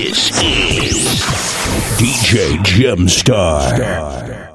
This is DJ Gemstar. your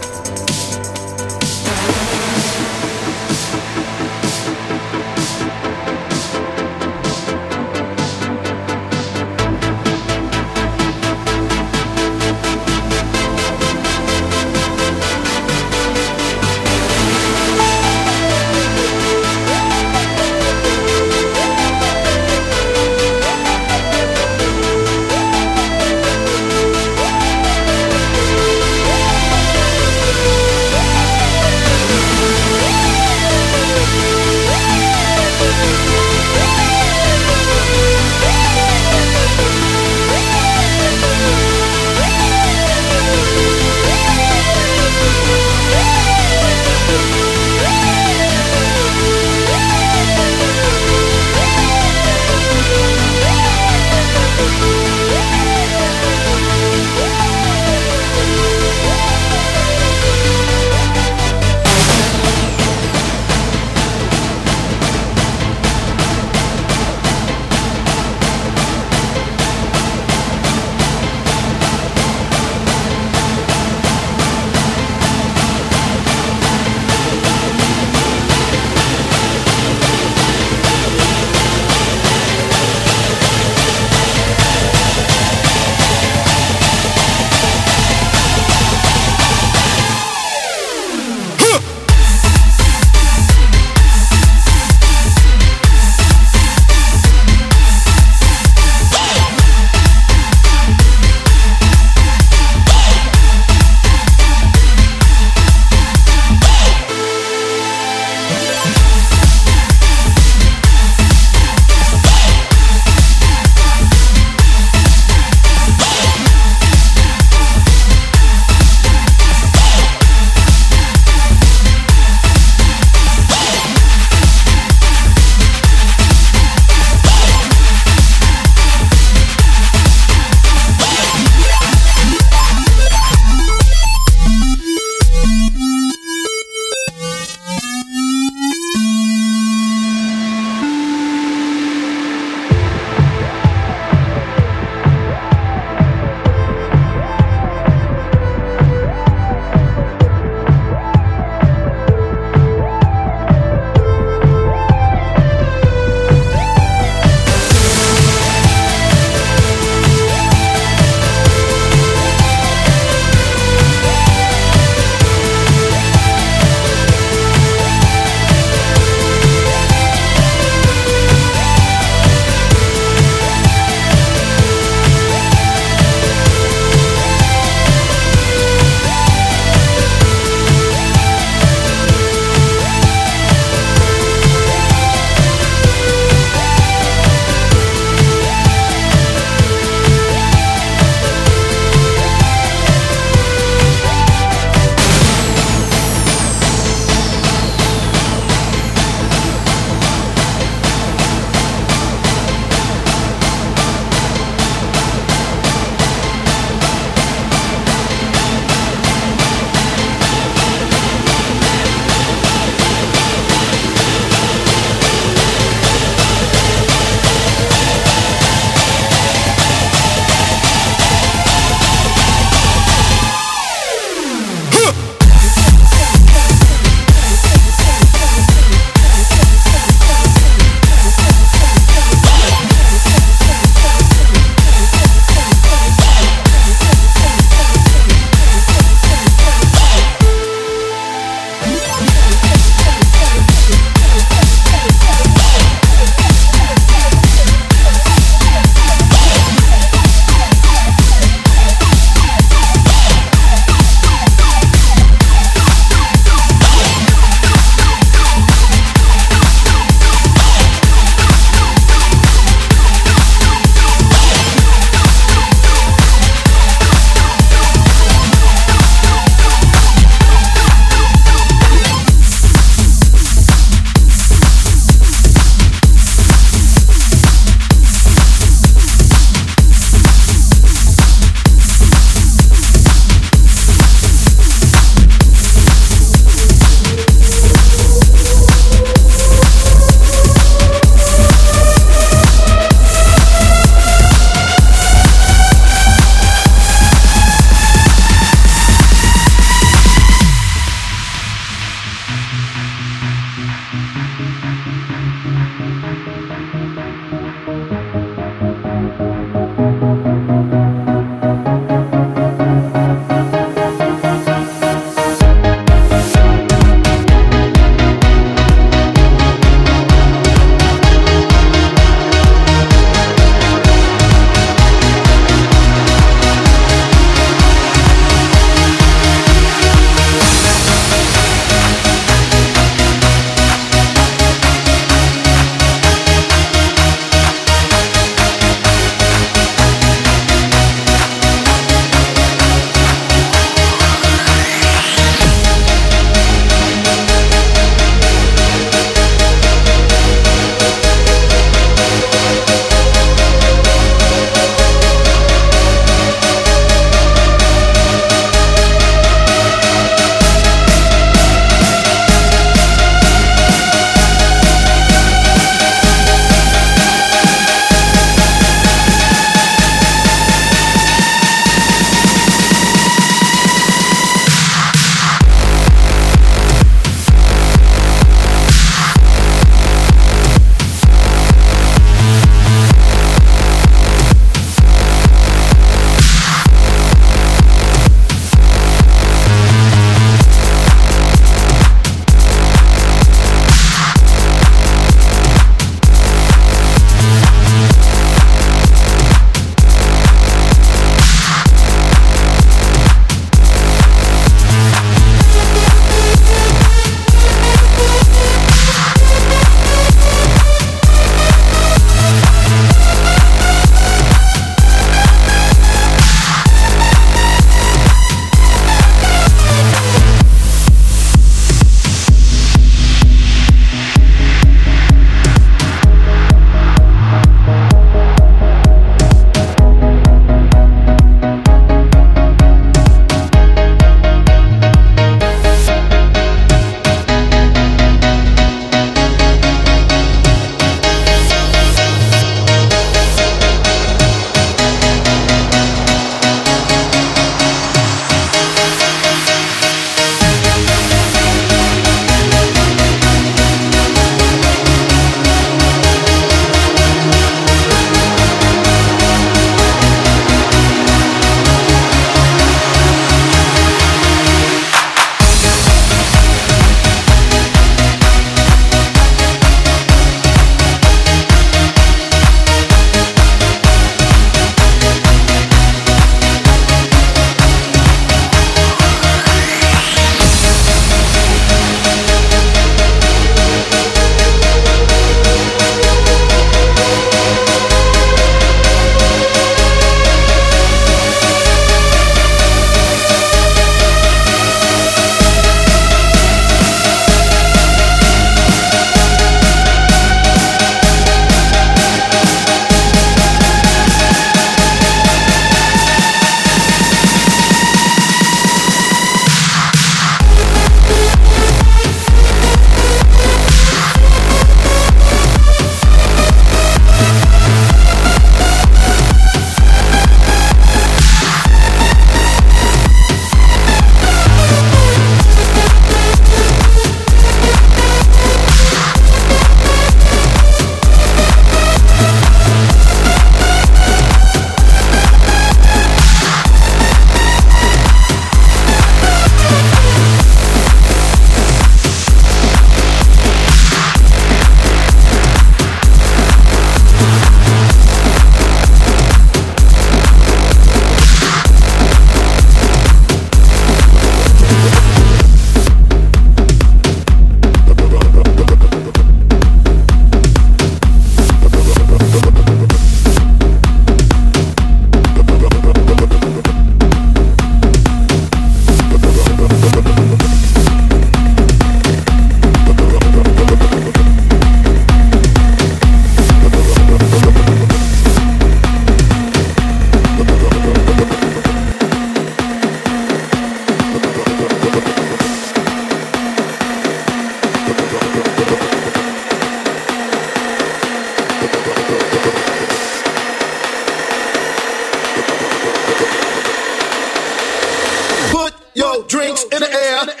drinks in the air.